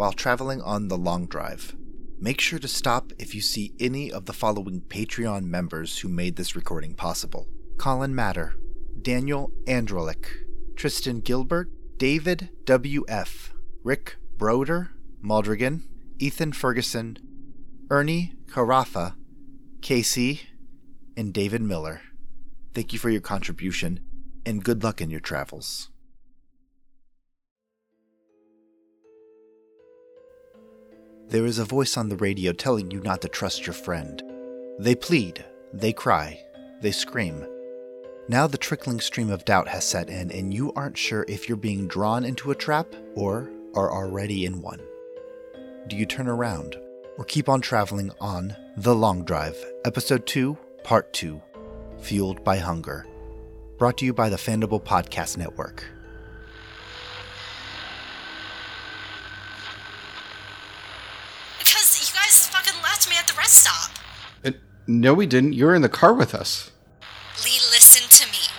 while traveling on the long drive. Make sure to stop if you see any of the following Patreon members who made this recording possible Colin Matter, Daniel Androlick, Tristan Gilbert, David W.F., Rick Broder, Maldrigan, Ethan Ferguson, Ernie Carafa, Casey, and David Miller. Thank you for your contribution, and good luck in your travels. There is a voice on the radio telling you not to trust your friend. They plead, they cry, they scream. Now the trickling stream of doubt has set in, and you aren't sure if you're being drawn into a trap or are already in one. Do you turn around or keep on traveling on The Long Drive, Episode 2, Part 2 Fueled by Hunger? Brought to you by the Fandible Podcast Network. Because you guys fucking left me at the rest stop. Uh, no, we didn't. You were in the car with us. Lee, listen to me.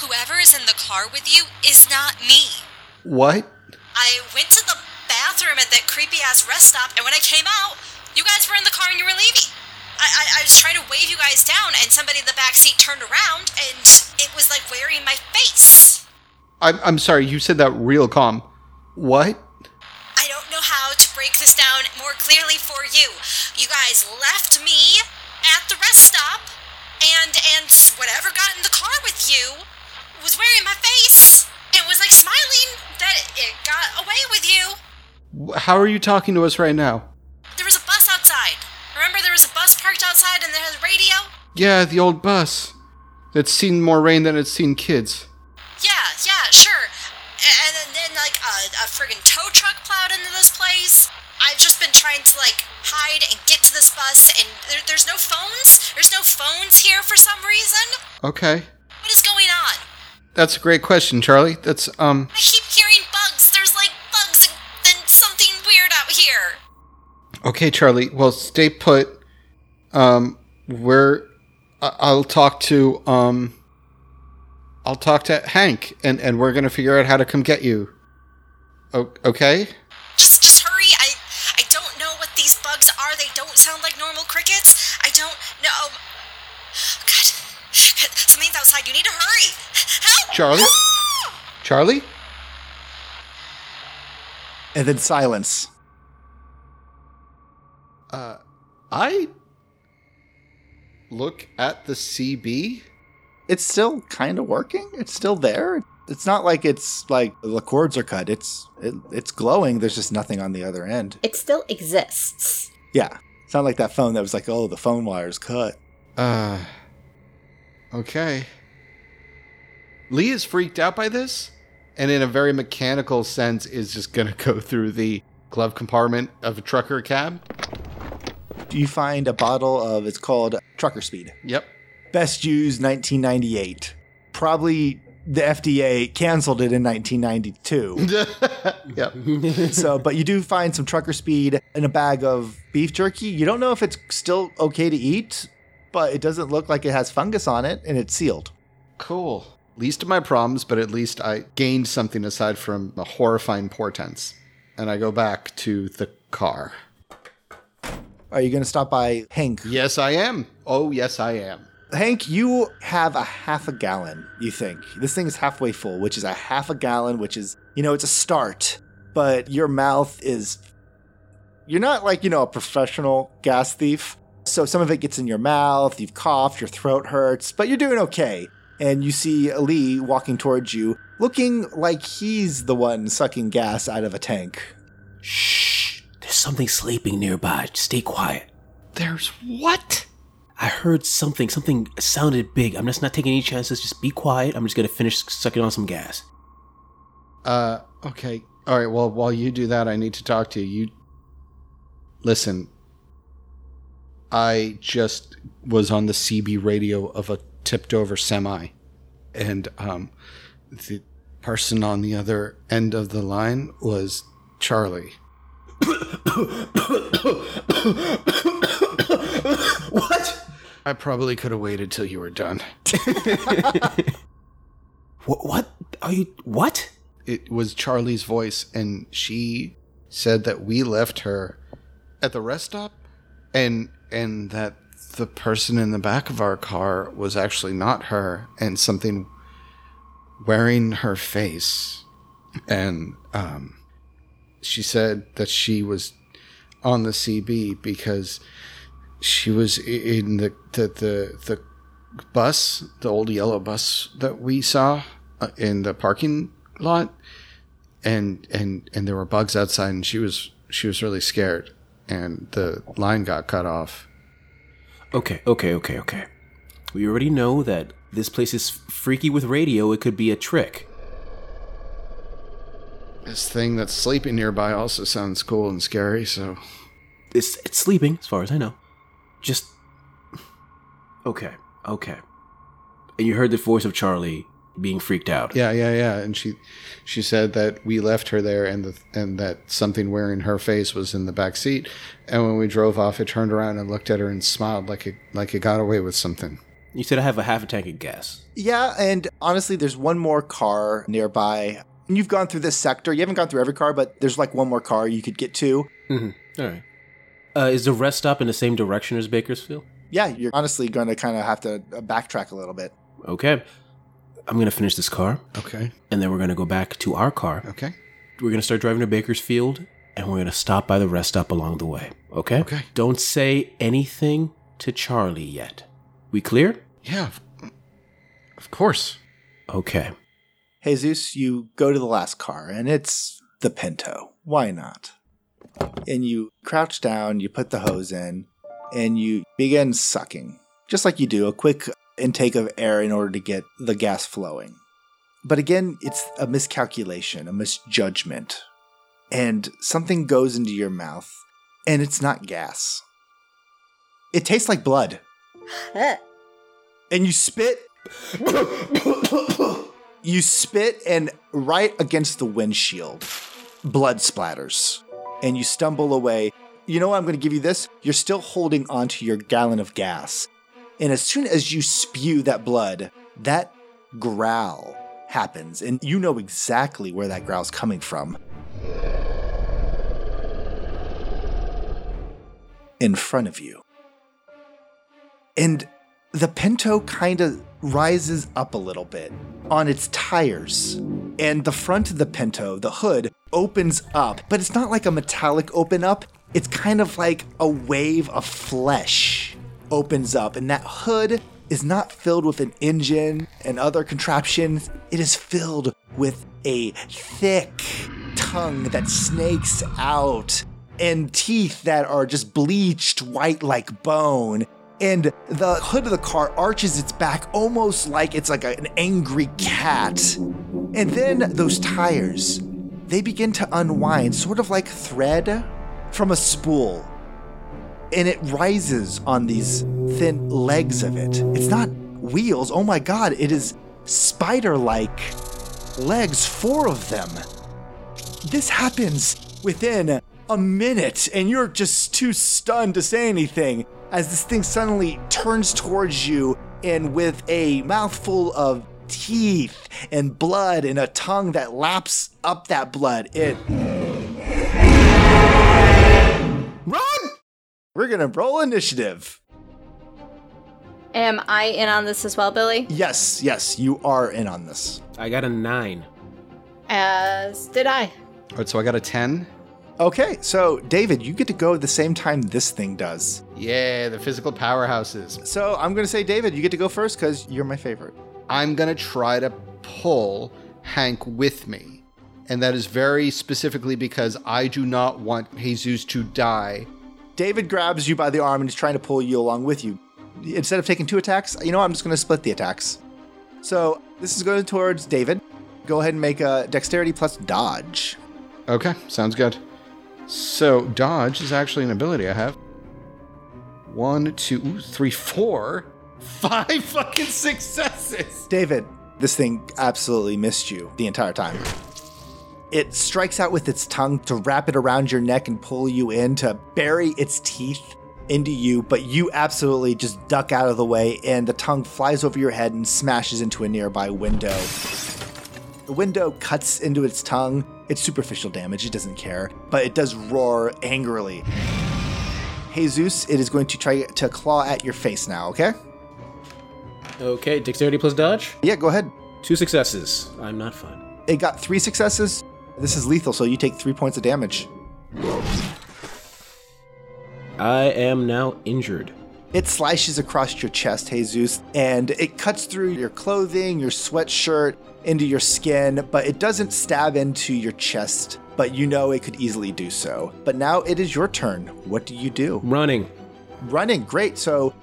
Whoever is in the car with you is not me. What? I went to the bathroom at that creepy ass rest stop, and when I came out, you guys were in the car and you were leaving. I, I, I was trying to wave you guys down, and somebody in the back seat turned around, and it was like wearing my face. I'm, I'm sorry, you said that real calm. What? I don't know how to break this down more clearly for you. You guys left me at the rest stop, and and whatever got in the car with you was wearing my face. It was like smiling that it got away with you. How are you talking to us right now? There was a bus outside. Remember, there was a bus parked outside, and has a radio. Yeah, the old bus. That's seen more rain than it's seen kids. Yeah, yeah, sure. And then, then like a, a friggin' tow truck plowed into this place. I've just been trying to like hide and get to this bus, and there, there's no phones. There's no phones here for some reason. Okay. What is going on? That's a great question, Charlie. That's, um. I keep Okay, Charlie. Well, stay put. Um, we're. I- I'll talk to, um. I'll talk to Hank, and, and we're gonna figure out how to come get you. O- okay? Just, just hurry. I, I don't know what these bugs are. They don't sound like normal crickets. I don't know. God, God something's outside. You need to hurry. Help! Charlie? Charlie? And then silence. Uh, I look at the CB. It's still kind of working. It's still there. It's not like it's like the cords are cut. It's it, it's glowing. There's just nothing on the other end. It still exists. Yeah, it's not like that phone that was like, oh, the phone wire's cut. Uh, okay. Lee is freaked out by this, and in a very mechanical sense, is just gonna go through the glove compartment of a trucker cab. You find a bottle of it's called Trucker Speed. Yep. Best used 1998. Probably the FDA canceled it in 1992. yep. so, but you do find some trucker speed in a bag of beef jerky. You don't know if it's still okay to eat, but it doesn't look like it has fungus on it and it's sealed. Cool. Least of my problems, but at least I gained something aside from the horrifying portents. And I go back to the car. Are you going to stop by Hank? Yes, I am. Oh, yes, I am. Hank, you have a half a gallon, you think. This thing is halfway full, which is a half a gallon, which is, you know, it's a start, but your mouth is. You're not like, you know, a professional gas thief. So some of it gets in your mouth, you've coughed, your throat hurts, but you're doing okay. And you see Lee walking towards you, looking like he's the one sucking gas out of a tank. Shh. Something sleeping nearby. Stay quiet. There's what? I heard something. Something sounded big. I'm just not taking any chances. Just be quiet. I'm just gonna finish sucking on some gas. Uh, okay. All right. Well, while you do that, I need to talk to you. You listen. I just was on the CB radio of a tipped over semi, and um, the person on the other end of the line was Charlie. What? I probably could have waited till you were done. What? What are you? What? It was Charlie's voice, and she said that we left her at the rest stop and and that the person in the back of our car was actually not her and something wearing her face and um, she said that she was on the CB because she was in the the the, the bus, the old yellow bus that we saw uh, in the parking lot, and and and there were bugs outside, and she was she was really scared, and the line got cut off. Okay, okay, okay, okay. We already know that this place is freaky with radio. It could be a trick. This thing that's sleeping nearby also sounds cool and scary. So It's it's sleeping, as far as I know. Just okay, okay. And you heard the voice of Charlie being freaked out. yeah, yeah, yeah. And she she said that we left her there, and the and that something wearing her face was in the back seat. And when we drove off, it turned around and looked at her and smiled like it like it got away with something. You said I have a half a tank of gas. Yeah, and honestly, there's one more car nearby. And You've gone through this sector. You haven't gone through every car, but there's like one more car you could get to. Mm-hmm. All right. Uh, is the rest stop in the same direction as Bakersfield? Yeah, you're honestly going to kind of have to uh, backtrack a little bit. Okay. I'm gonna finish this car, Okay. and then we're gonna go back to our car. Okay. We're gonna start driving to Bakersfield, and we're gonna stop by the rest stop along the way. Okay. Okay. Don't say anything to Charlie yet. We clear? Yeah. Of, of course. Okay. Jesus, you go to the last car, and it's the Pinto. Why not? And you crouch down, you put the hose in, and you begin sucking. Just like you do, a quick intake of air in order to get the gas flowing. But again, it's a miscalculation, a misjudgment. And something goes into your mouth, and it's not gas. It tastes like blood. And you spit you spit and right against the windshield blood splatters and you stumble away. You know what i'm going to give you this? You're still holding onto your gallon of gas. And as soon as you spew that blood that growl happens and you know exactly where that growl's coming from. In front of you. And the Pinto kind of rises up a little bit on its tires. And the front of the Pinto, the hood, opens up, but it's not like a metallic open up. It's kind of like a wave of flesh opens up. And that hood is not filled with an engine and other contraptions, it is filled with a thick tongue that snakes out and teeth that are just bleached white like bone and the hood of the car arches its back almost like it's like a- an angry cat. And then those tires, they begin to unwind, sort of like thread from a spool. And it rises on these thin legs of it. It's not wheels. Oh my god, it is spider like legs, four of them. This happens within a minute, and you're just too stunned to say anything as this thing suddenly turns towards you and with a mouthful of teeth and blood and a tongue that laps up that blood, it. Run! We're gonna roll initiative. Am I in on this as well, Billy? Yes, yes, you are in on this. I got a nine. As did I. All right, so I got a 10. Okay, so David, you get to go at the same time this thing does. Yeah, the physical powerhouses. So I'm gonna say, David, you get to go first because you're my favorite. I'm going to try to pull Hank with me. And that is very specifically because I do not want Jesus to die. David grabs you by the arm and is trying to pull you along with you. Instead of taking two attacks, you know? I'm just going to split the attacks. So this is going towards David. Go ahead and make a dexterity plus dodge. Okay, sounds good. So, dodge is actually an ability I have. One, two, three, four, five fucking successes. David, this thing absolutely missed you the entire time. It strikes out with its tongue to wrap it around your neck and pull you in to bury its teeth into you, but you absolutely just duck out of the way and the tongue flies over your head and smashes into a nearby window. The window cuts into its tongue It's superficial damage, it doesn't care, but it does roar angrily. Jesus, it is going to try to claw at your face now, okay? Okay, dexterity plus dodge. Yeah, go ahead. Two successes. I'm not fun. It got three successes. This is lethal, so you take three points of damage. I am now injured. It slashes across your chest, Jesus, and it cuts through your clothing, your sweatshirt, into your skin, but it doesn't stab into your chest. But you know it could easily do so. But now it is your turn. What do you do? Running. Running, great. So,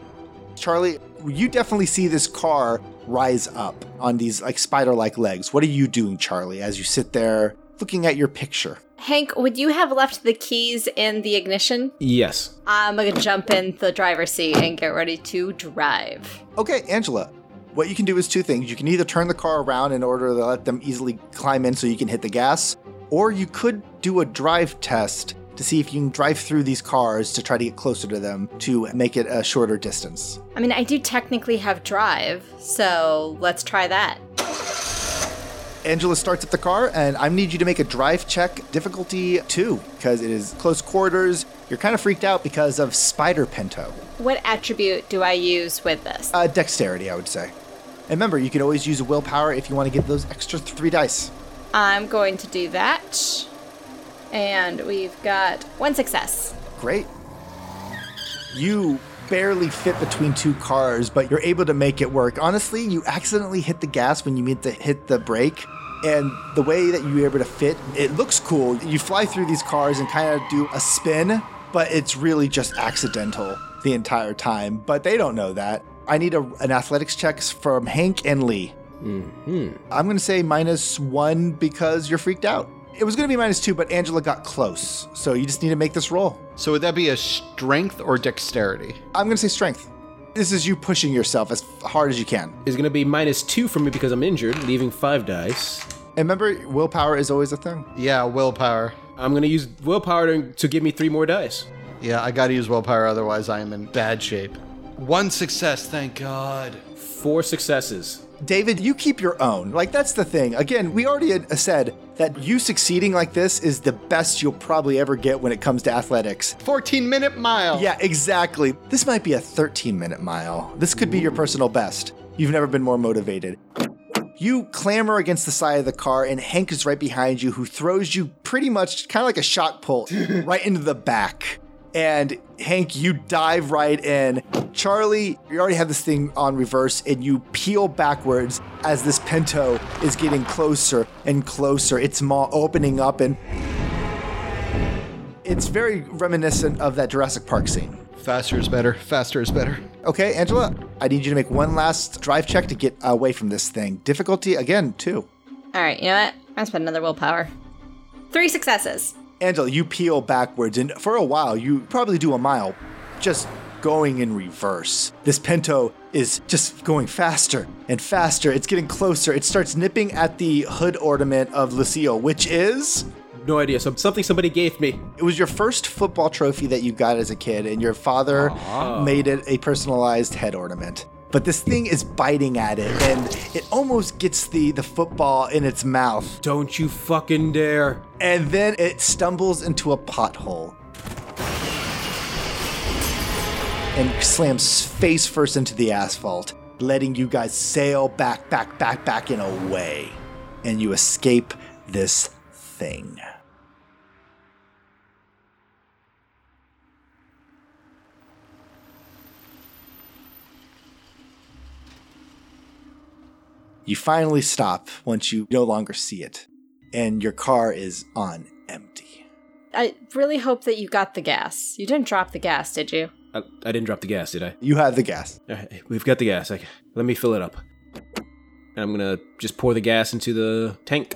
Charlie, you definitely see this car rise up on these like spider-like legs. What are you doing, Charlie, as you sit there looking at your picture? Hank, would you have left the keys in the ignition? Yes. I'm gonna jump in the driver's seat and get ready to drive. Okay, Angela. What you can do is two things. You can either turn the car around in order to let them easily climb in so you can hit the gas, or you could do a drive test to see if you can drive through these cars to try to get closer to them to make it a shorter distance. I mean, I do technically have drive, so let's try that. Angela starts up the car, and I need you to make a drive check, difficulty two, because it is close quarters. You're kind of freaked out because of Spider Pinto. What attribute do I use with this? Uh, dexterity, I would say. And remember, you can always use willpower if you want to get those extra three dice. I'm going to do that. And we've got one success. Great. You barely fit between two cars, but you're able to make it work. Honestly, you accidentally hit the gas when you meant to hit the brake. And the way that you were able to fit, it looks cool. You fly through these cars and kind of do a spin, but it's really just accidental the entire time. But they don't know that. I need a, an athletics check from Hank and Lee. Hmm. I'm going to say minus one because you're freaked out. It was going to be minus two, but Angela got close. So you just need to make this roll. So would that be a strength or dexterity? I'm going to say strength. This is you pushing yourself as hard as you can. Is going to be minus two for me because I'm injured, leaving five dice. And remember, willpower is always a thing. Yeah, willpower. I'm going to use willpower to, to give me three more dice. Yeah, I gotta use willpower, otherwise I am in bad shape. One success, thank God. Four successes. David, you keep your own. Like, that's the thing. Again, we already had said that you succeeding like this is the best you'll probably ever get when it comes to athletics. 14 minute mile. Yeah, exactly. This might be a 13 minute mile. This could be your personal best. You've never been more motivated. You clamber against the side of the car, and Hank is right behind you, who throws you pretty much kind of like a shot put right into the back. And Hank, you dive right in. Charlie, you already have this thing on reverse, and you peel backwards as this Pinto is getting closer and closer. Its maw opening up, and it's very reminiscent of that Jurassic Park scene. Faster is better. Faster is better. Okay, Angela, I need you to make one last drive check to get away from this thing. Difficulty, again, two. All right, you know what? I spend another willpower. Three successes. Angela, you peel backwards, and for a while, you probably do a mile just going in reverse. This Pinto is just going faster and faster. It's getting closer. It starts nipping at the hood ornament of Lucille, which is. No idea. So something somebody gave me. It was your first football trophy that you got as a kid, and your father made it a personalized head ornament. But this thing is biting at it, and it almost gets the, the football in its mouth. Don't you fucking dare. And then it stumbles into a pothole. And slams face first into the asphalt, letting you guys sail back, back, back, back in a way. And you escape this thing. You finally stop once you no longer see it, and your car is on empty. I really hope that you got the gas. You didn't drop the gas, did you? I, I didn't drop the gas, did I? You have the gas. All right, we've got the gas. I, let me fill it up. And I'm gonna just pour the gas into the tank.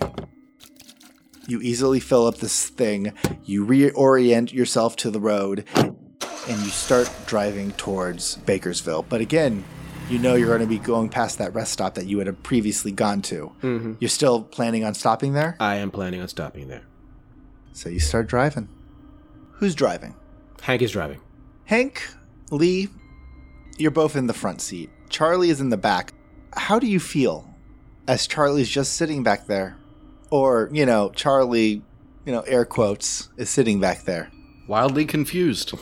You easily fill up this thing, you reorient yourself to the road, and you start driving towards Bakersville. But again, you know you're going to be going past that rest stop that you had previously gone to. Mm-hmm. You're still planning on stopping there? I am planning on stopping there. So you start driving. Who's driving? Hank is driving. Hank, Lee, you're both in the front seat. Charlie is in the back. How do you feel as Charlie's just sitting back there, or, you know, Charlie, you know, air quotes, is sitting back there. Wildly confused.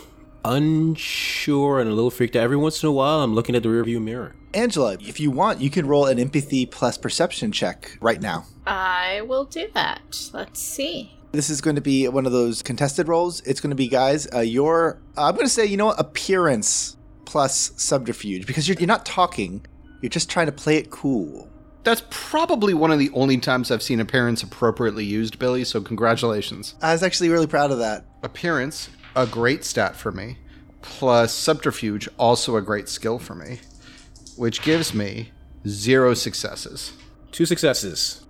Unsure and a little freaked out. Every once in a while, I'm looking at the rearview mirror. Angela, if you want, you can roll an empathy plus perception check right now. I will do that. Let's see. This is going to be one of those contested rolls. It's going to be, guys, uh, your, uh, I'm going to say, you know what, appearance plus subterfuge, because you're, you're not talking, you're just trying to play it cool. That's probably one of the only times I've seen appearance appropriately used, Billy, so congratulations. I was actually really proud of that. Appearance, a great stat for me, plus subterfuge, also a great skill for me, which gives me zero successes. Two successes.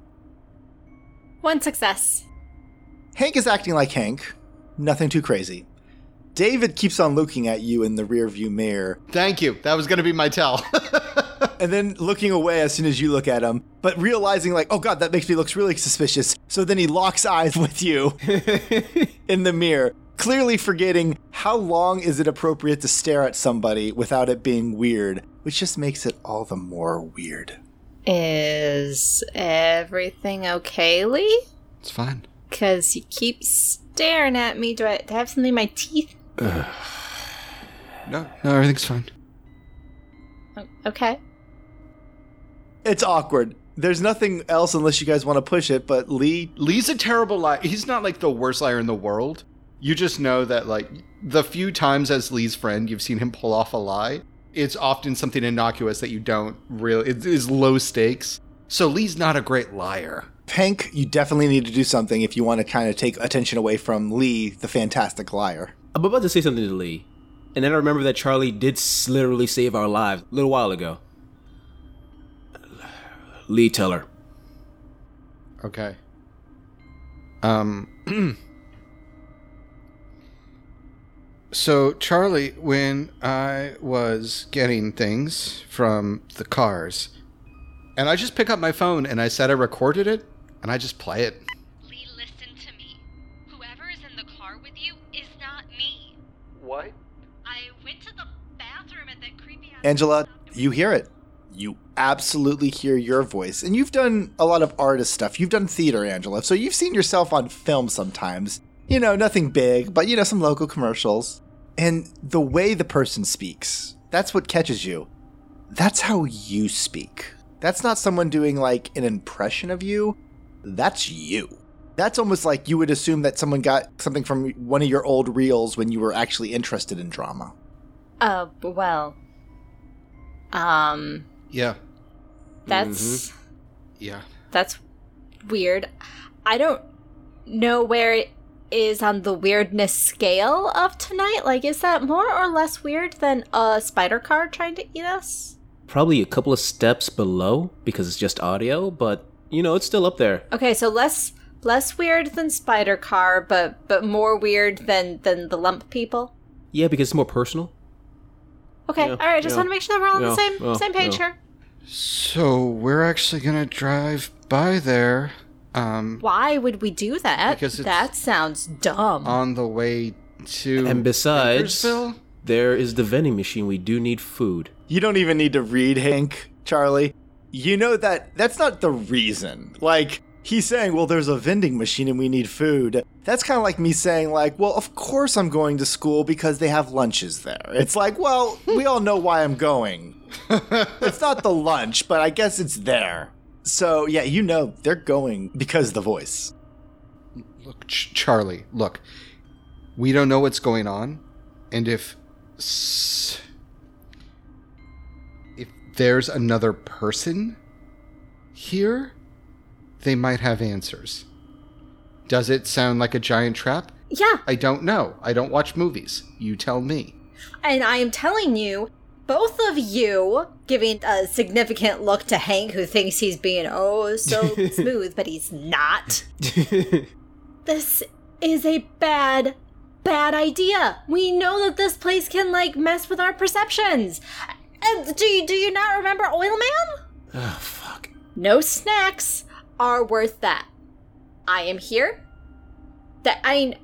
One success. Hank is acting like Hank. Nothing too crazy. David keeps on looking at you in the rearview mirror Thank you. That was going to be my tell. and then looking away as soon as you look at him, but realizing, like, oh god, that makes me look really suspicious. So then he locks eyes with you in the mirror, clearly forgetting how long is it appropriate to stare at somebody without it being weird, which just makes it all the more weird. Is everything okay, Lee? it's fine. Because you keep staring at me. Do I have something in my teeth? No, no, everything's fine. Okay. It's awkward. There's nothing else unless you guys want to push it, but Lee, Lee's a terrible liar. He's not like the worst liar in the world. You just know that like the few times as Lee's friend you've seen him pull off a lie, it's often something innocuous that you don't really it is low stakes. So Lee's not a great liar. Hank, you definitely need to do something if you want to kind of take attention away from Lee, the fantastic liar. I'm about to say something to Lee, and then I remember that Charlie did literally save our lives a little while ago. Lee, tell her. Okay. Um So Charlie, when I was getting things from the cars, and I just pick up my phone and I said I recorded it and I just play it. Lee, listen to me. Whoever is in the car with you is not me. What? I went to the bathroom at that creepy ass. Angela, you hear it. You absolutely hear your voice. And you've done a lot of artist stuff. You've done theater, Angela. So you've seen yourself on film sometimes. You know, nothing big, but you know, some local commercials. And the way the person speaks, that's what catches you. That's how you speak. That's not someone doing like an impression of you. That's you. That's almost like you would assume that someone got something from one of your old reels when you were actually interested in drama. Uh, well. Um, Yeah. that's Yeah. that's weird. I don't know where it is on the weirdness scale of tonight. Like, is that more or less weird than a spider car trying to eat us? Probably a couple of steps below because it's just audio, but you know, it's still up there. Okay, so less less weird than spider car, but but more weird than than the lump people. Yeah, because it's more personal. Okay, Yeah, all right. Just yeah, want to make sure that we're all on the same yeah, same page yeah. here. So we're actually gonna drive by there. Um Why would we do that? Because it's- that sounds dumb. on the way to And besides, there is the vending machine. We do need food. You don't even need to read Hank, Charlie. You know that that's not the reason. Like, he's saying, well, there's a vending machine and we need food. That's kind of like me saying, like, well, of course I'm going to school because they have lunches there. It's like, well, we all know why I'm going. it's not the lunch, but I guess it's there. So, yeah, you know they're going because the voice. Look, Ch- Charlie, look. We don't know what's going on, and if s- if there's another person here, they might have answers. Does it sound like a giant trap? yeah, I don't know. I don't watch movies. You tell me. and I am telling you, both of you giving a significant look to Hank, who thinks he's being oh so smooth, but he's not. This is a bad, bad idea. We know that this place can like mess with our perceptions. And do you do you not remember Oil Man? oh fuck. No snacks are worth that. I am here. That I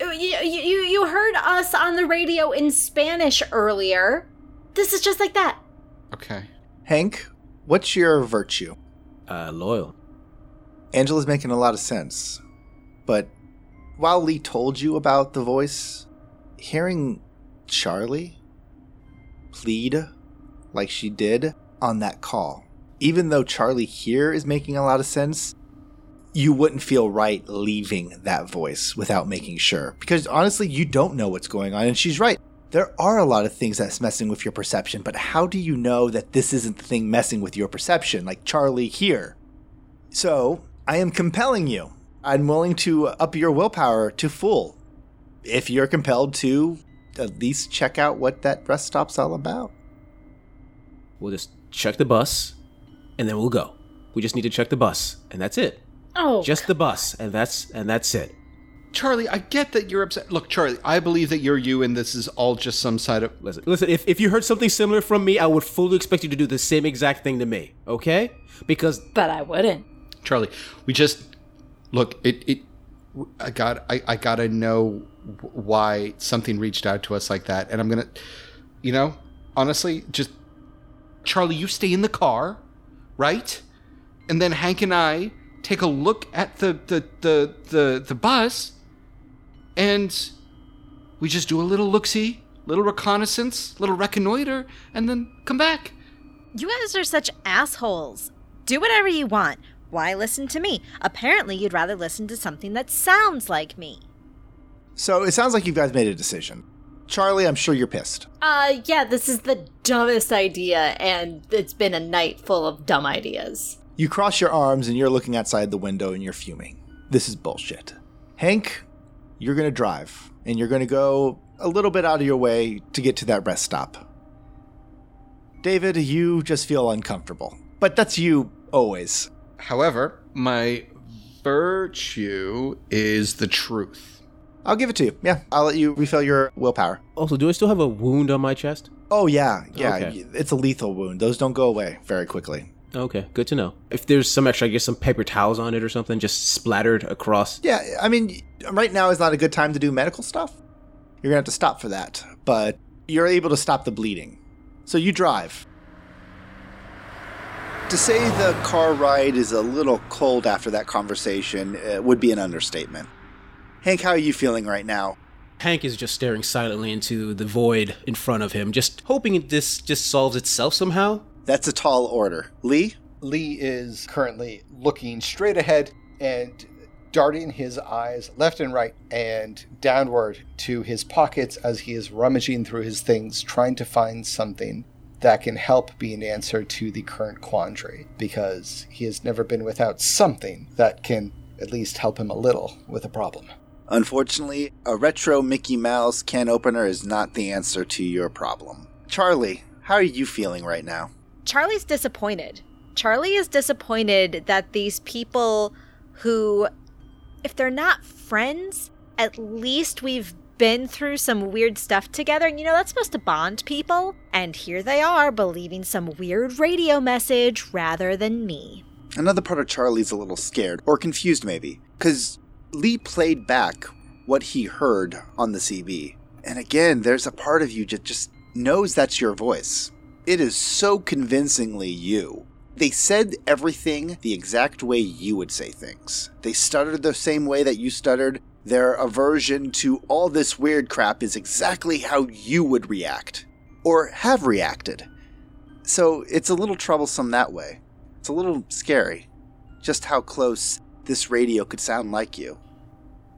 you, you you heard us on the radio in Spanish earlier. This is just like that. Okay. Hank, what's your virtue? Uh, loyal. Angela's making a lot of sense. But while Lee told you about the voice, hearing Charlie plead like she did on that call, even though Charlie here is making a lot of sense, you wouldn't feel right leaving that voice without making sure. Because honestly, you don't know what's going on. And she's right. There are a lot of things that's messing with your perception, but how do you know that this isn't the thing messing with your perception, like Charlie here? So, I am compelling you. I'm willing to up your willpower to full if you're compelled to at least check out what that rest stop's all about. We'll just check the bus, and then we'll go. We just need to check the bus, and that's it. Oh, Just the bus, and that's and that's it. Charlie, I get that you're upset. Look, Charlie, I believe that you're you and this is all just some side of. Listen, listen. If if you heard something similar from me, I would fully expect you to do the same exact thing to me. Okay? Because but I wouldn't. Charlie, we just. Look, it. it I got. I, I gotta know why something reached out to us like that. And I'm gonna. You know, honestly, just. Charlie, you stay in the car, right? And then Hank and I take a look at the the the the, the bus and we just do a little look see, little reconnaissance, little reconnoiter, and then come back. You guys are such assholes. Do whatever you want. Why listen to me? Apparently, you'd rather listen to something that sounds like me. So it sounds like you guys made a decision. Charlie, I'm sure you're pissed. Uh, yeah, this is the dumbest idea, and it's been a night full of dumb ideas. You cross your arms and you're looking outside the window and you're fuming. This is bullshit. Hank, you're going to drive and you're going to go a little bit out of your way to get to that rest stop. David, you just feel uncomfortable. But that's you always. However, my virtue is the truth. I'll give it to you. Yeah, I'll let you refill your willpower. also, do I still have a wound on my chest? Oh, yeah. Yeah, Okay. it's a lethal wound. Those don't go away very quickly. Okay, good to know. If there's some extra, I guess some paper towels on it or something, just splattered across. Yeah, I mean, right now is not a good time to do medical stuff. You're gonna have to stop for that, but you're able to stop the bleeding. So you drive. To say the car ride is a little cold after that conversation uh, would be an understatement. Hank, how are you feeling right now? Hank is just staring silently into the void in front of him, just hoping this just solves itself somehow. That's a tall order. Lee? Lee is currently looking straight ahead and darting his eyes left and right and downward to his pockets as he is rummaging through his things, trying to find something that can help be an answer to the current quandary, because he has never been without something that can at least help him a little with a problem. Unfortunately, a retro Mickey Mouse can opener is not the answer to your problem. Charlie, how are you feeling right now? Charlie's disappointed. Charlie is disappointed that these people who, if they're not friends, at least we've been through some weird stuff together. And you know, that's supposed to bond people. And here they are believing some weird radio message rather than me. Another part of Charlie's a little scared, or confused maybe, because Lee played back what he heard on the CB. And again, there's a part of you that just knows that's your voice. It is so convincingly you. They said everything the exact way you would say things. They stuttered the same way that you stuttered. Their aversion to all this weird crap is exactly how you would react, or have reacted. So it's a little troublesome that way. It's a little scary, just how close this radio could sound like you.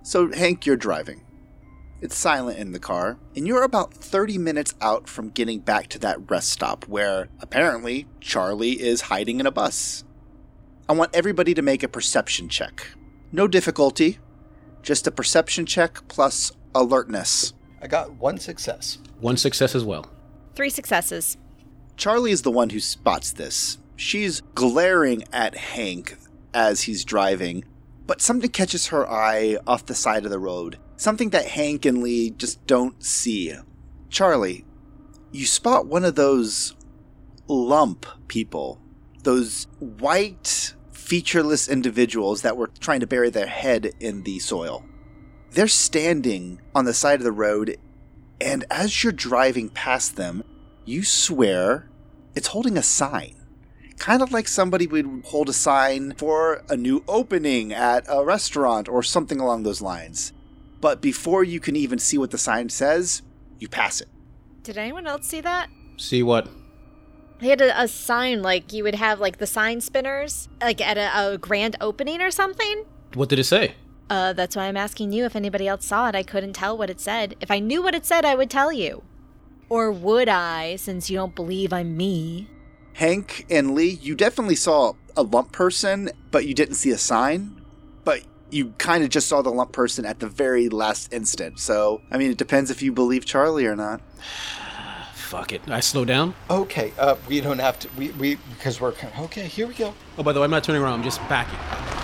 So, Hank, you're driving. It's silent in the car, and you're about 30 minutes out from getting back to that rest stop where apparently Charlie is hiding in a bus. I want everybody to make a perception check. No difficulty, just a perception check plus alertness. I got one success. One success as well. Three successes. Charlie is the one who spots this. She's glaring at Hank as he's driving, but something catches her eye off the side of the road. Something that Hank and Lee just don't see. Charlie, you spot one of those lump people. Those white, featureless individuals that were trying to bury their head in the soil. They're standing on the side of the road, and as you're driving past them, you swear it's holding a sign. kind of like somebody would hold a sign for a new opening at a restaurant or something along those lines. But before you can even see what the sign says, you pass it. Did anyone else see that? See what? They had a, a sign like you would have like the sign spinners, like at a, a grand opening or something. What did it say? Uh, that's why I'm asking you if anybody else saw it. I couldn't tell what it said. If I knew what it said, I would tell you. Or would I, since you don't believe I'm me? Hank and Lee, you definitely saw a lump person, but you didn't see a sign. But you kind of just saw the lump person at the very last instant. So, I mean, it depends if you believe Charlie or not. Fuck it. I slow down. Okay, uh, we don't have to. We, we because we're kind of okay. Here we go. Oh, by the way, I'm not turning around. I'm just backing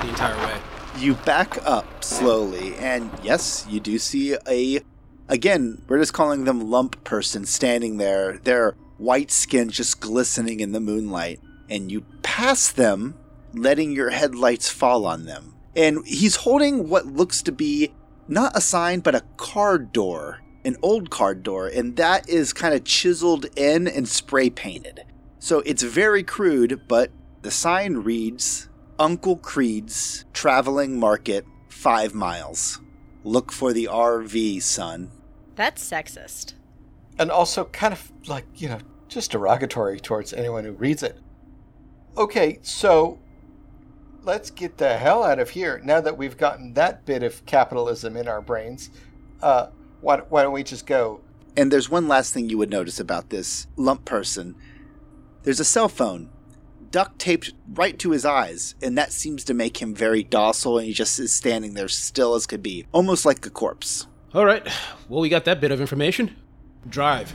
the entire way. You back up slowly, and yes, you do see a. Again, we're just calling them lump person standing there. Their white skin just glistening in the moonlight. And you pass them, letting your headlights fall on them. And he's holding what looks to be not a sign, but a card door, an old card door. And that is kind of chiseled in and spray painted. So it's very crude, but the sign reads Uncle Creed's Traveling Market, five miles. Look for the RV, son. That's sexist. and also kind of like you know just derogatory towards anyone who reads it okay so let's get the hell out of here now that we've gotten that bit of capitalism in our brains uh why, why don't we just go And there's one last thing you would notice about this lump person. There's a cell phone duct taped right to his eyes, and that seems to make him very docile, and he just is standing there still as could be, almost like a corpse. All right. Well, we got that bit of information. Drive.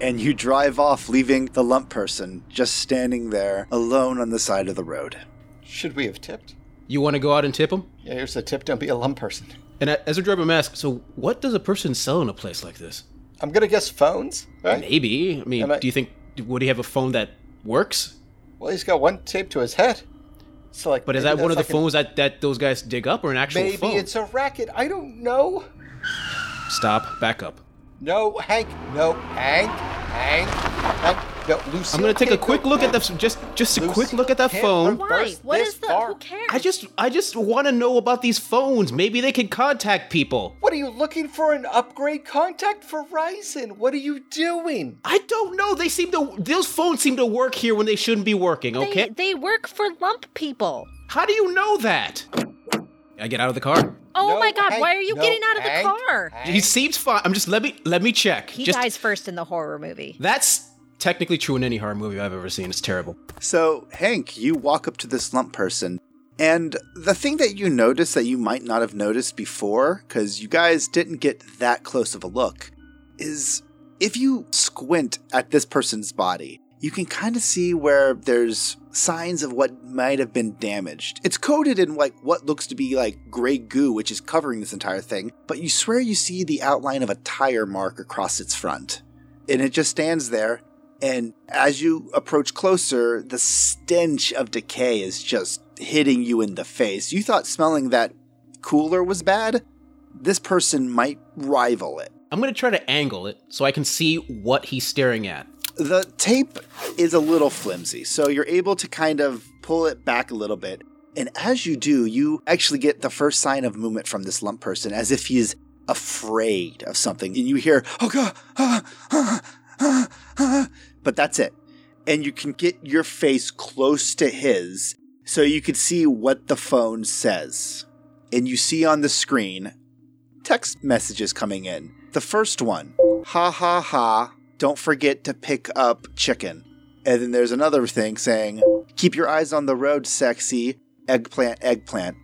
And you drive off, leaving the lump person just standing there alone on the side of the road. should we have tipped You want to go out and tip him? yeah here's a tip don't be a lump person And a- as a driver mask, so what does a person sell in a place like this? i'm gonna guess phones right Maybe. I mean, I- do you think would he have a phone that works? well he's got one taped to his head so like But is that one of the that's like a- phones that, that those guys dig up or an actual maybe phone? it's a racket i don't know Stop. Back up. No, Hank. No, Hank. Hank. Hank. No, Lucille. I'm gonna take a quick look at the just just a Lucy quick look at that phone. run- Why? Burst What this is the? far. Who cares? I just I just want to know about these phones. Maybe they can contact people. What are you looking for? An upgrade? Contact Verizon. What are you doing? I don't know. They seem to those phones seem to work here when they shouldn't be working. Okay. They, they work for lump people. How do you know that? I get out of the car. Oh No, my god, Hank, why are you no, getting out of the Hank, car? Hank. He seems fine. I'm just let me let me check. He just dies first in the horror movie. that's technically true in any horror movie I've ever seen. It's terrible. So, Hank, you walk up to this lump person, and the thing that you notice that you might not have noticed before, because you guys didn't get that close of a look, is if you squint at this person's body, you can kind of see where there's signs of what might have been damaged. It's coated in like what looks to be like gray goo, which is covering this entire thing, but you swear you see the outline of a tire mark across its front. And it just stands there and as you approach closer, the stench of decay is just hitting you in the face. You thought smelling that cooler was bad? This person might rival it. I'm gonna try to angle it so I can see what he's staring at. The tape is a little flimsy, so you're able to kind of pull it back a little bit. And as you do, you actually get the first sign of movement from this lump person, as if he's afraid of something. And you hear, oh God, ah, ah, ah, ah," but that's it. And you can get your face close to his so you can see what the phone says. And you see on the screen text messages coming in. The first one, ha ha ha, don't forget to pick up chicken. And then there's another thing saying, keep your eyes on the road, sexy, eggplant, eggplant.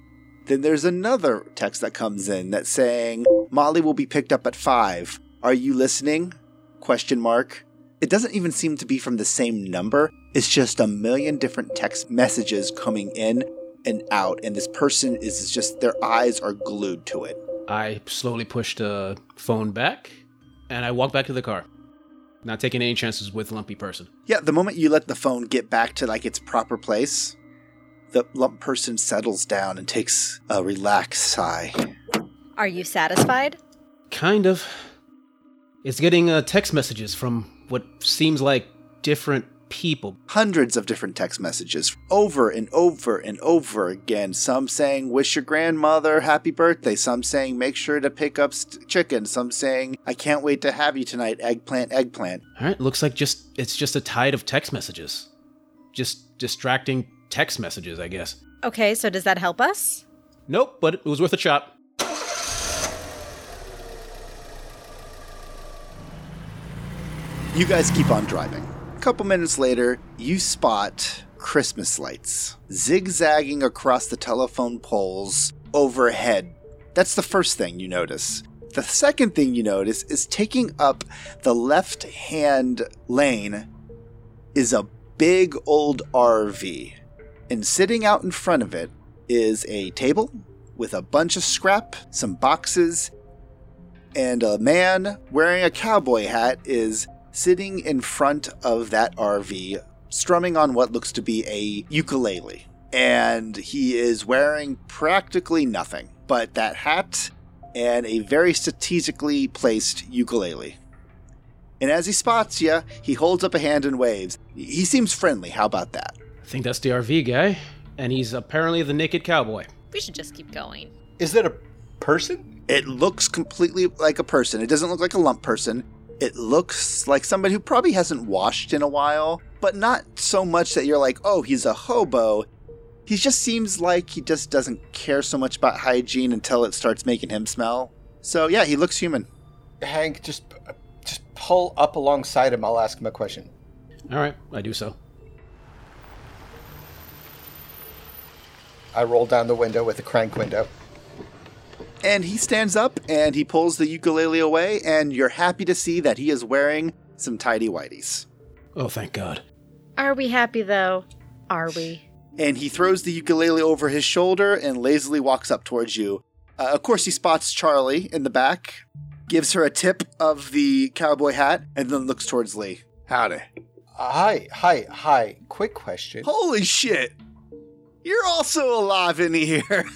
Then there's another text that comes in that's saying, Molly will be picked up at five. Are you listening? Question mark. It doesn't even seem to be from the same number. It's just a million different text messages coming in and out, and this person is just their eyes are glued to it. I slowly push the phone back and I walk back to the car. Not taking any chances with lumpy person. Yeah, the moment you let the phone get back to like its proper place, the lump person settles down and takes a relaxed sigh. Are you satisfied? Kind of. It's getting uh, text messages from what seems like different people. Hundreds of different text messages over and over and over again. Some saying, Wish your grandmother happy birthday. Some saying, Make sure to pick up st- chicken. Some saying, I can't wait to have you tonight. Eggplant, eggplant. All right, looks like just it's just a tide of text messages. Just distracting text messages, I guess. Okay, so does that help us? Nope, but it was worth a shot. You guys keep on driving. Couple minutes later, you spot Christmas lights zigzagging across the telephone poles overhead. That's the first thing you notice. The second thing you notice is taking up the left hand lane is a big old RV. And sitting out in front of it is a table with a bunch of scrap, some boxes, and a man wearing a cowboy hat is sitting in front of that RV, strumming on what looks to be a ukulele. And he is wearing practically nothing but that hat and a very strategically placed ukulele. And as he spots you, he holds up a hand and waves. He seems friendly. How about that? I think that's the RV guy, and he's apparently the naked cowboy. We should just keep going. Is that a person? It looks completely like a person. It doesn't look like a lump person. It looks like somebody who probably hasn't washed in a while, but not so much that you're like, oh, he's a hobo. He just seems like he just doesn't care so much about hygiene until it starts making him smell. So yeah, he looks human. Hank, just just pull up alongside him. I'll ask him a question. All right, I do so. I roll down the window with the crank window. And he stands up and he pulls the ukulele away, and you're happy to see that he is wearing some tidy whities. Oh, thank God. Are we happy though? Are we? And he throws the ukulele over his shoulder and lazily walks up towards you. Uh, of course, he spots Charlie in the back, gives her a tip of the cowboy hat, and then looks towards Lee. Howdy. Uh, hi, hi, hi. Quick question. Holy shit! You're also alive in here.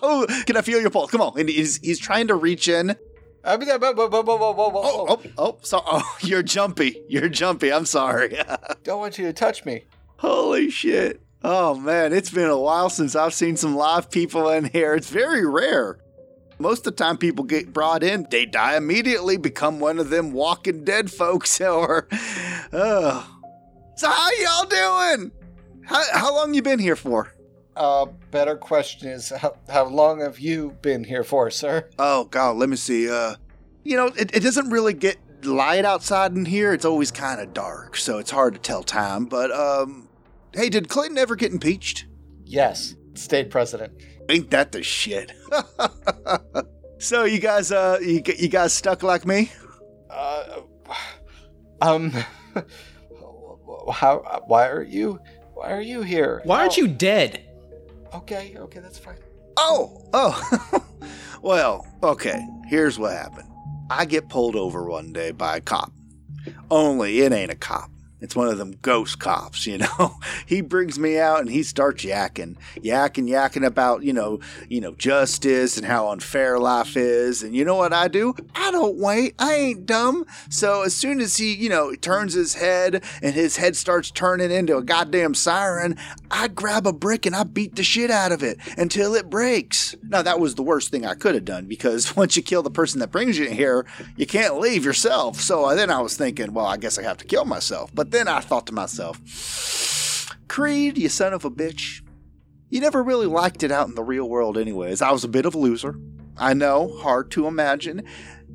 Oh, can I feel your pulse? Come on. And he's, he's trying to reach in. Oh, oh, oh, so, oh, you're jumpy. You're jumpy. I'm sorry. Don't want you to touch me. Holy shit. Oh man, it's been a while since I've seen some live people in here. It's very rare. Most of the time people get brought in, they die immediately, become one of them walking dead folks or oh. So how y'all doing? How, how long you been here for? Uh, better question is how, how long have you been here for, sir? Oh god, let me see. Uh you know, it, it doesn't really get light outside in here. It's always kind of dark, so it's hard to tell time, but um Hey, did Clinton ever get impeached? Yes, state president. Ain't that the shit? so you guys, uh, you, you guys stuck like me? Uh, um, how? Why are you? Why are you here? Why aren't you dead? Okay, okay, that's fine. Oh, oh. well, okay. Here's what happened. I get pulled over one day by a cop. Only it ain't a cop. It's one of them ghost cops, you know. he brings me out and he starts yakking, yakking, yakking about, you know, you know, justice and how unfair life is. And you know what I do? I don't wait. I ain't dumb. So as soon as he, you know, turns his head and his head starts turning into a goddamn siren, I grab a brick and I beat the shit out of it until it breaks. Now that was the worst thing I could have done because once you kill the person that brings you here, you can't leave yourself. So then I was thinking, well, I guess I have to kill myself. But then I thought to myself, Creed, you son of a bitch. You never really liked it out in the real world, anyways. I was a bit of a loser. I know, hard to imagine.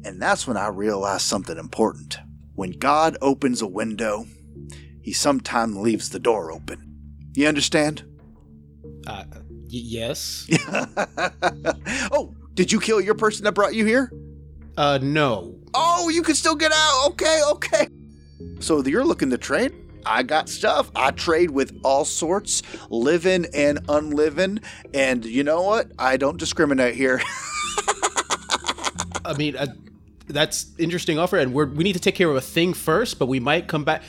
And that's when I realized something important. When God opens a window, he sometimes leaves the door open. You understand? Uh, y- yes. oh, did you kill your person that brought you here? Uh, no. Oh, you can still get out. Okay, okay. So you're looking to trade? I got stuff. I trade with all sorts, living and unliving. And you know what? I don't discriminate here. I mean, uh, that's interesting offer, and we're, we need to take care of a thing first, but we might come back.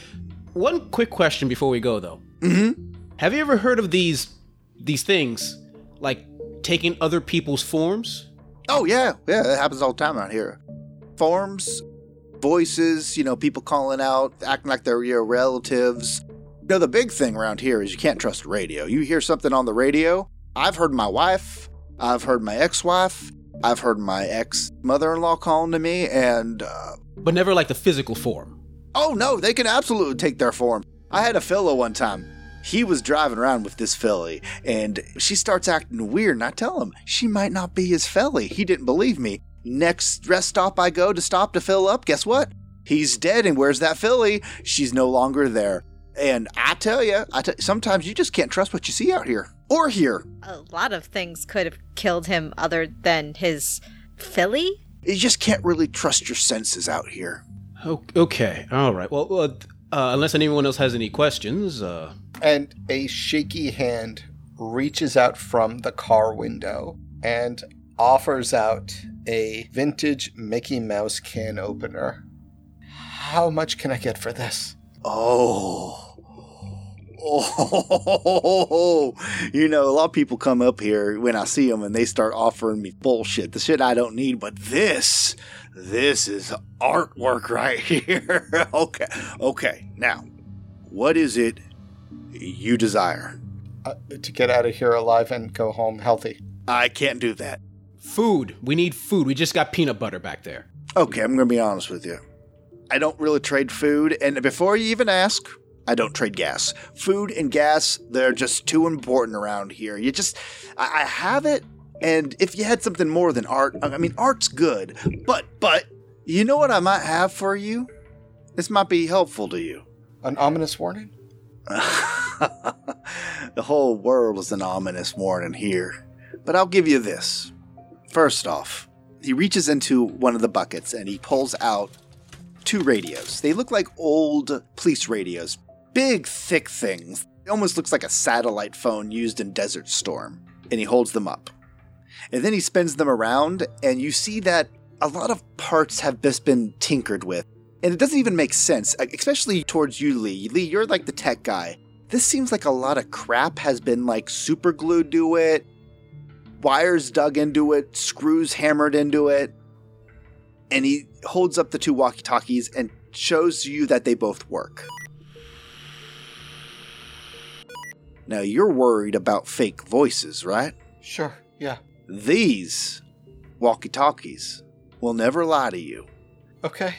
One quick question before we go, though. mm-hmm. Have you ever heard of these these things like taking other people's forms? Oh, yeah. Yeah, that happens all the time out here. Forms. Voices, you know, people calling out, acting like they're your relatives. You know, the big thing around here is you can't trust radio. You hear something on the radio, I've heard my wife, I've heard my ex wife, I've heard my ex mother in law calling to me, and, uh, But never like the physical form. oh no, they can absolutely take their form. I had a fellow one time. He was driving around with this filly, and she starts acting weird, and I tell him she might not be his filly. He didn't believe me. Next rest stop I go to stop to fill up, guess what? He's dead, and where's that filly? She's no longer there. And I tell you, I t- sometimes you just can't trust what you see out here or here. A lot of things could have killed him other than his filly. You just can't really trust your senses out here. Okay, all right. Well, uh, uh, unless anyone else has any questions, uh, And a shaky hand reaches out from the car window and offers out a vintage Mickey Mouse can opener. How much can I get for this? Oh. Oh, you know, a lot of people come up here when I see them and they start offering me bullshit, the shit I don't need. But this, this is artwork right here. okay, okay. Now, what is it you desire? Uh, to get out of here alive and go home healthy. I can't do that. Food. We need food. We just got peanut butter back there. Okay, I'm going to be honest with you. I don't really trade food, and before you even ask, I don't trade gas. Food and gas, they're just too important around here. You just, I, I have it, and if you had something more than art, I mean, art's good, but, but, you know what I might have for you? This might be helpful to you. An ominous warning? the whole world is an ominous warning here. But I'll give you this. First off, he reaches into one of the buckets and he pulls out two radios. They look like old police radios. Big, thick things. It almost looks like a satellite phone used in Desert Storm. And he holds them up. And then he spins them around, and you see that a lot of parts have just been tinkered with. And it doesn't even make sense, especially towards you, Lee. Lee, you're like the tech guy. This seems like a lot of crap has been like super glued to it, wires dug into it, screws hammered into it. And he holds up the two walkie talkies and shows you that they both work. Now, you're worried about fake voices, right? Sure, yeah. These walkie talkies will never lie to you. Okay.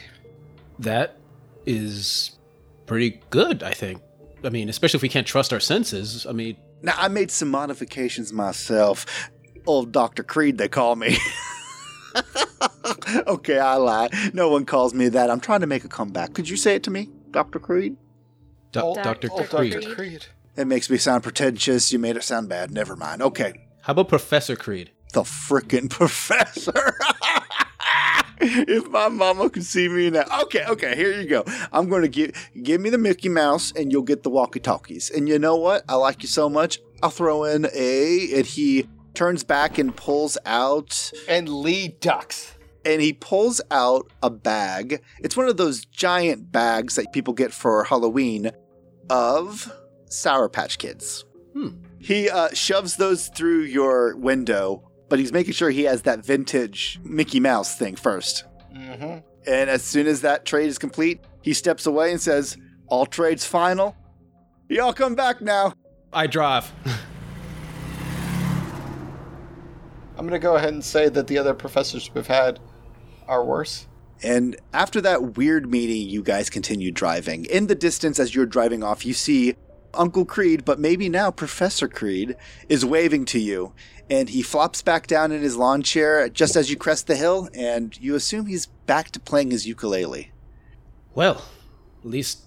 That is pretty good, I think. I mean, especially if we can't trust our senses. I mean, Now, I made some modifications myself. Old Dr. Creed, they call me. okay, I lie. No one calls me that. I'm trying to make a comeback. Could you say it to me, Dr. Creed? Do- Old- Dr. old Creed. Dr. Creed. It makes me sound pretentious. You made it sound bad. Never mind. Okay. How about Professor Creed? The frickin' professor. if my mama could see me now. Okay, okay, here you go. I'm going to give give me the Mickey Mouse and you'll get the walkie-talkies. And you know what? I like you so much. I'll throw in a and he turns back and pulls out And Lee ducks. and he pulls out a bag. It's one of those giant bags that people get for Halloween of Sour Patch Kids. Hmm. He uh, shoves those through your window, but he's making sure he has that vintage Mickey Mouse thing first. Mm-hmm. And as soon as that trade is complete, he steps away and says, All trades final. Y'all come back now. I drive. I'm going to go ahead and say that the other professors we've had are worse. And after that weird meeting, you guys continue driving. In the distance, as you're driving off, you see Uncle Creed, but maybe now Professor Creed, is waving to you. And he flops back down in his lawn chair just as you crest the hill, and you assume he's back to playing his ukulele. well, at least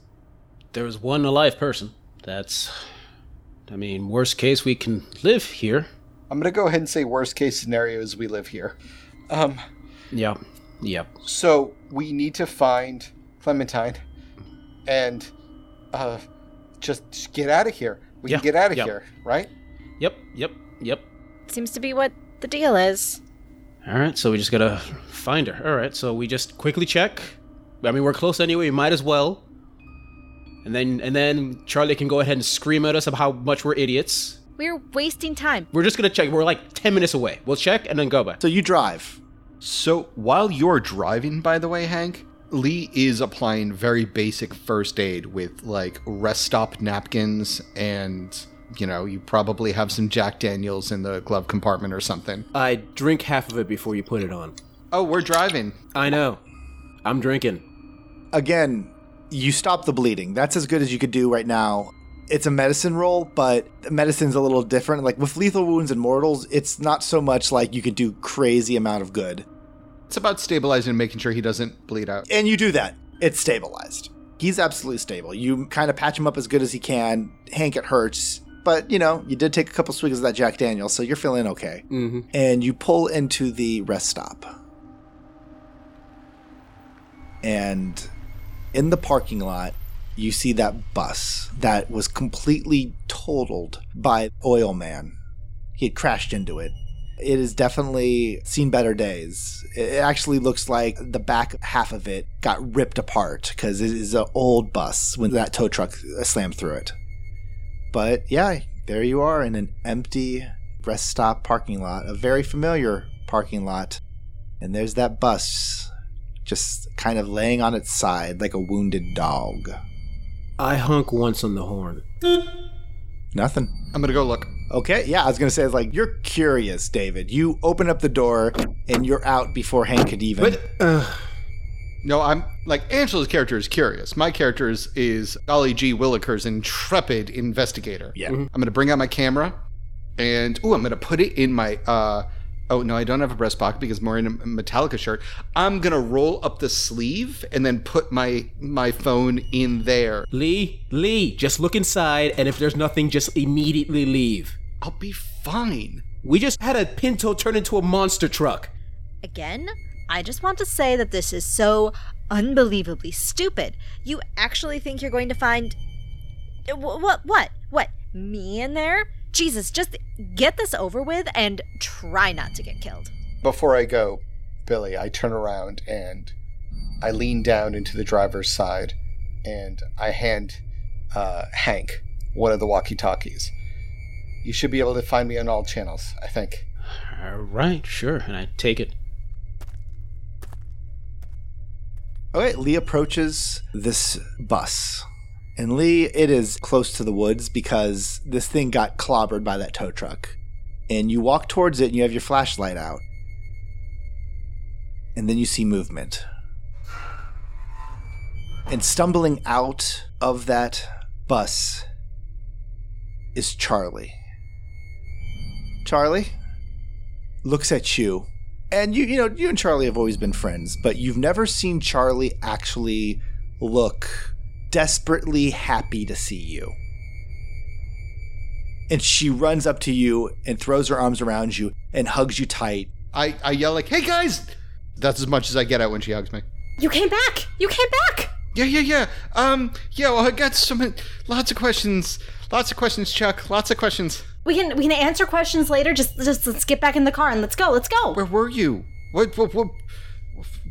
there was one alive person. That's. I mean, worst case, we can live here. I'm going to go ahead and say worst case scenario is we live here. Um, Yeah. Yep. so we need to find Clementine and uh, just, just get out of here. We Yeah, can get out of yeah. here, right? Yep. Yep. Yep. Seems to be what the deal is. All right, so we just gotta find her. All right, so we just quickly check. I mean, we're close anyway. We might as well. And then, and then Charlie can go ahead and scream at us about how much we're idiots. We're wasting time. We're just gonna check. We're like ten minutes away. We'll check and then go back. So you drive. So while you're driving, by the way, Hank, Lee is applying very basic first aid with like rest stop napkins and you know, you probably have some Jack Daniels in the glove compartment or something. I drink half of it before you put it on. Oh, we're driving. I know. I'm drinking. Again, you stop the bleeding. That's as good as you could do right now. It's a medicine roll, but medicine's a little different. Like with lethal wounds and mortals, it's not so much like you could do crazy amount of good. It's about stabilizing and making sure he doesn't bleed out. And you do that. It's stabilized. He's absolutely stable. You kind of patch him up as good as he can. Hank, it hurts. But, you know, you did take a couple swigs of that Jack Daniels, so you're feeling okay. Mm-hmm. And you pull into the rest stop. And in the parking lot, you see that bus that was completely totaled by Oil Man. He had crashed into it. It has definitely seen better days. It actually looks like the back half of it got ripped apart because it is an old bus when that tow truck slammed through it. But yeah, there you are in an empty rest stop parking lot, a very familiar parking lot. And there's that bus just kind of laying on its side like a wounded dog. I honk once on the horn. Nothing. I'm gonna go look. Okay, yeah, I was gonna say it's like you're curious, David. You open up the door and you're out before Hank could even. But, uh, No, I'm like Angela's character is curious. My character is, is Golly G. Willikers, intrepid investigator. yeah, I'm gonna bring out my camera, and oh, I'm gonna put it in my. uh Oh no, I don't have a breast pocket because I'm wearing a Metallica shirt. I'm gonna roll up the sleeve and then put my my phone in there. Lee, Lee, just look inside, and if there's nothing, just immediately leave. I'll be fine. We just had a Pinto turn into a monster truck. Again, I just want to say that this is so unbelievably stupid. You actually think you're going to find. What? What? What? What? Me in there? Jesus, just get this over with and try not to get killed. Before I go, Billy, I turn around and I lean down into the driver's side and I hand uh, Hank one of the walkie talkies. You should be able to find me on all channels, I think. All right, sure, and I take it. Okay, Lee approaches this bus. And Lee, it is close to the woods because this thing got clobbered by that tow truck. And you walk towards it and you have your flashlight out. And then you see movement. And stumbling out of that bus is Charlie. Charlie looks at you and you you know you and Charlie have always been friends, but you've never seen Charlie actually look desperately happy to see you. And she runs up to you and throws her arms around you and hugs you tight. I, I yell like, "Hey guys!" That's as much as I get out when she hugs me. You came back! You came back! Yeah, yeah, yeah. Um, yeah. Well, I got some, lots of questions. Lots of questions, Chuck. Lots of questions. We can we can answer questions later. Just just let's get back in the car and let's go. Let's go. Where were you? What? What? What?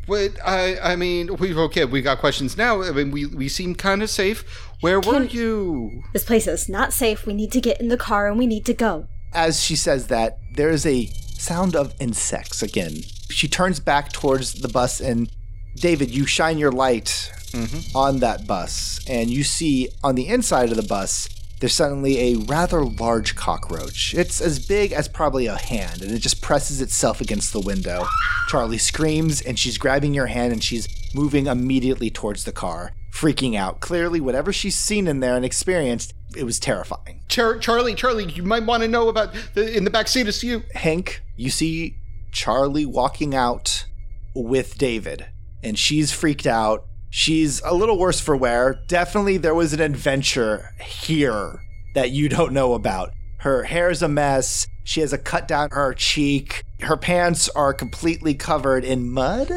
What? I. I mean, we okay. We got questions now. I mean, we we seem kind of safe. Where were Can- you? This place is not safe. We need to get in the car and we need to go. As she says that, there is a sound of insects again. She turns back towards the bus and David, you shine your light mm-hmm. on that bus and you see on the inside of the bus there's suddenly a rather large cockroach. It's as big as probably a hand, and it just presses itself against the window. Charlie screams, and she's grabbing your hand and she's moving immediately towards the car, freaking out. Clearly, whatever she's seen in there and experienced, it was terrifying. Char- Charlie, Charlie, you might want to know about the in the back seat is you. Hank, you see Charlie walking out with David, and she's freaked out. She's a little worse for wear. Definitely, there was an adventure here that you don't know about. Her hair's a mess. She has a cut down her cheek. Her pants are completely covered in mud.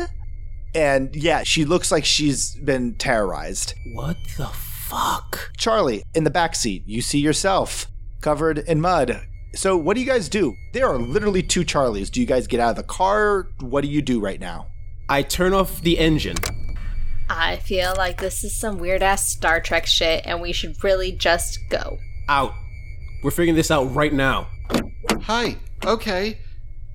And yeah, she looks like she's been terrorized. What the fuck? Charlie, in the back seat, you see yourself covered in mud. So, what do you guys do? There are literally two Charlies. Do you guys get out of the car? What do you do right now? I turn off the engine. I feel like this is some weird ass Star Trek shit and we should really just go. Out. We're figuring this out right now. Hi. Okay.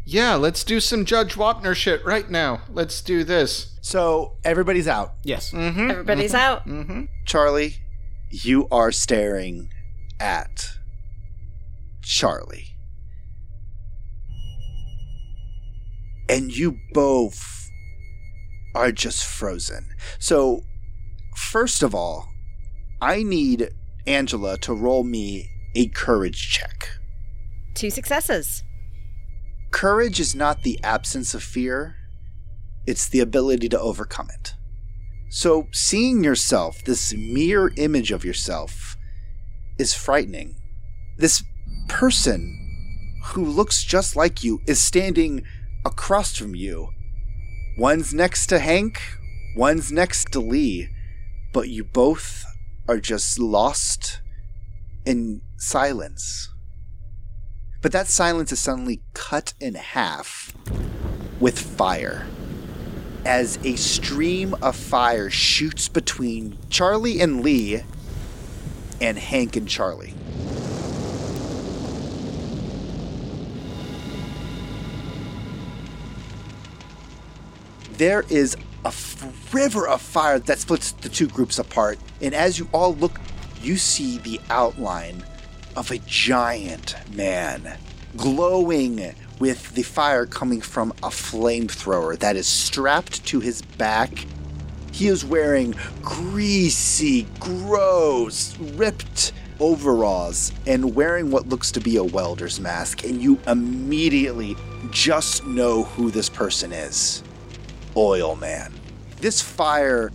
Yeah, let's do some Judge Wapner shit right now. Let's do this. So everybody's out. Yes. Mm-hmm. Everybody's mm-hmm. out. Mm-hmm. Charlie, you are staring at Charlie. And you both are just frozen. So, first of all, I need Angela to roll me a courage check. Two successes. Courage is not the absence of fear, it's the ability to overcome it. So, seeing yourself, this mere image of yourself, is frightening. This person who looks just like you is standing across from you. One's next to Hank, one's next to Lee, but you both are just lost in silence. But that silence is suddenly cut in half with fire as a stream of fire shoots between Charlie and Lee and Hank and Charlie. There is a river of fire that splits the two groups apart, and as you all look, you see the outline of a giant man glowing with the fire coming from a flamethrower that is strapped to his back. He is wearing greasy, gross, ripped overalls and wearing what looks to be a welder's mask, and you immediately just know who this person is Oil Man. This fire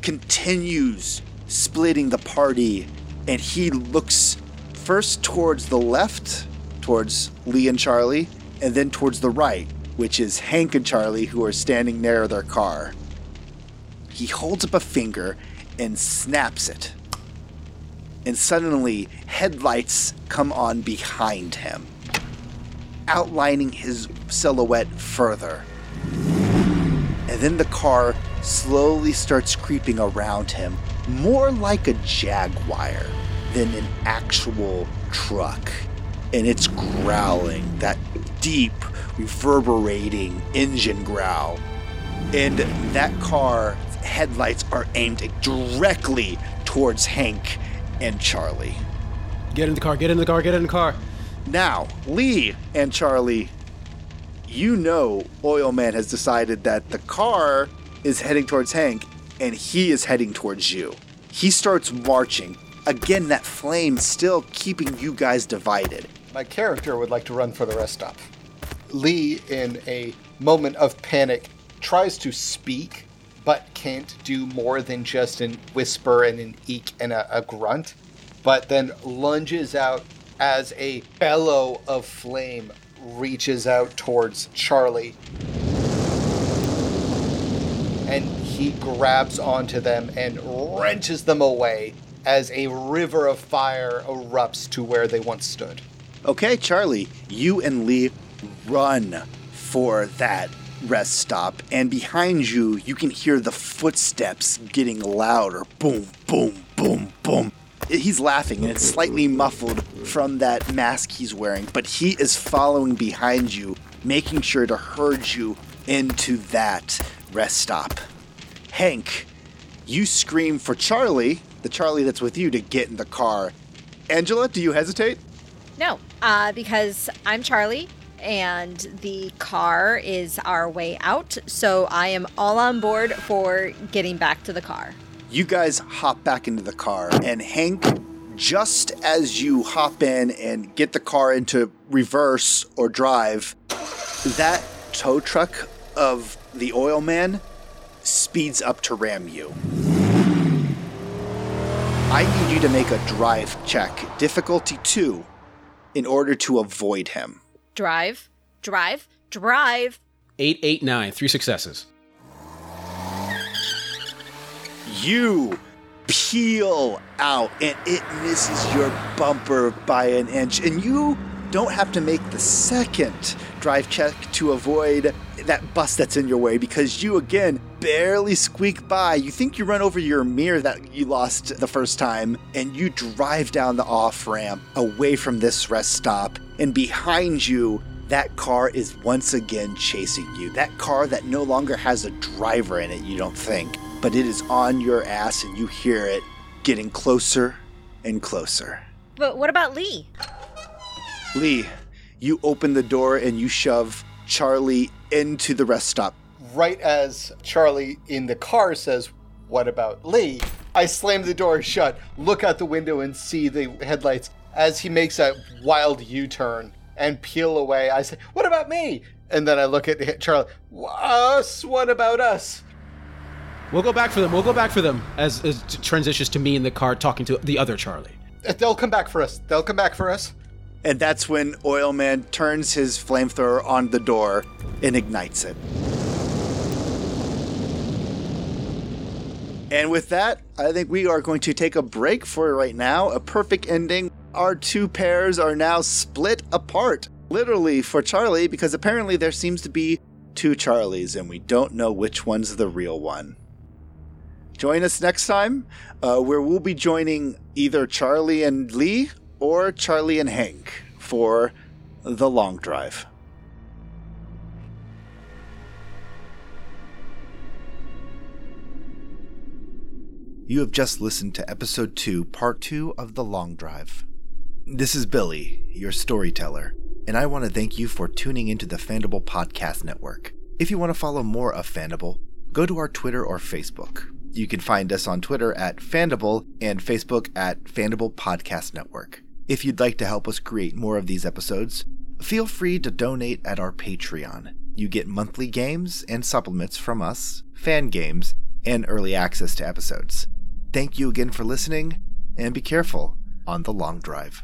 continues splitting the party, and he looks first towards the left, towards Lee and Charlie, and then towards the right, which is Hank and Charlie, who are standing near their car. He holds up a finger and snaps it. And suddenly, headlights come on behind him, outlining his silhouette further. And then the car slowly starts creeping around him, more like a Jaguar than an actual truck. And it's growling, that deep, reverberating engine growl. And that car headlights are aimed directly towards Hank and Charlie. Get in the car. Get in the car. Get in the car. Now, Lee and Charlie, you know Oil Man has decided that the car is heading towards Hank and he is heading towards you. He starts marching. Again, that flame still keeping you guys divided. My character would like to run for the rest stop. Lee, in a moment of panic, tries to speak, but can't do more than just an whisper and an eek and a, a grunt, but then lunges out as a bellow of flame reaches out towards Charlie. And he grabs onto them and wrenches them away as a river of fire erupts to where they once stood. Okay, Charlie, you and Lee run for that rest stop, and behind you, you can hear the footsteps getting louder. Boom, boom, boom, boom. He's laughing, and it's slightly muffled from that mask he's wearing, but he is following behind you, making sure to herd you into that rest stop. Hank, you scream for Charlie, the Charlie that's with you, to get in the car. Angela, do you hesitate? No, uh, because I'm Charlie and the car is our way out. So I am all on board for getting back to the car. You guys hop back into the car, and Hank, just as you hop in and get the car into reverse or drive, that tow truck of the oil man speeds up to ram you. I need you to make a drive check, difficulty two, in order to avoid him. Drive, drive, drive. Eight, eight, nine. Three successes. You peel out and it misses your bumper by an inch, and you don't have to make the second drive check to avoid that bus that's in your way because you again barely squeak by. You think you run over your mirror that you lost the first time, and you drive down the off ramp away from this rest stop, and behind you, that car is once again chasing you. That car that no longer has a driver in it, you don't think, but it is on your ass and you hear it getting closer and closer. But what about Lee? Lee, you open the door and you shove Charlie into the rest stop. Right as Charlie in the car says, What about Lee? I slam the door shut, look out the window, and see the headlights. As he makes a wild U turn and peel away, I say, What about me? And then I look at Charlie, Us? What about us? We'll go back for them. We'll go back for them as, as it transitions to me in the car talking to the other Charlie. Uh, they'll come back for us. They'll come back for us. And that's when Oilman turns his flamethrower on the door and ignites it. And with that, I think we are going to take a break for right now. A perfect ending. Our two pairs are now split apart, literally for Charlie, because apparently there seems to be two Charlies, and we don't know which one's the real one. Join us next time, uh, where we'll be joining either Charlie and Lee or Charlie and Hank for the long drive. You have just listened to episode 2, part 2 of The Long Drive. This is Billy, your storyteller, and I want to thank you for tuning into the Fandible Podcast Network. If you want to follow more of Fandible, go to our Twitter or Facebook. You can find us on Twitter at Fandible and Facebook at Fandible Podcast Network. If you'd like to help us create more of these episodes, feel free to donate at our Patreon. You get monthly games and supplements from us, fan games, and early access to episodes. Thank you again for listening, and be careful on the long drive.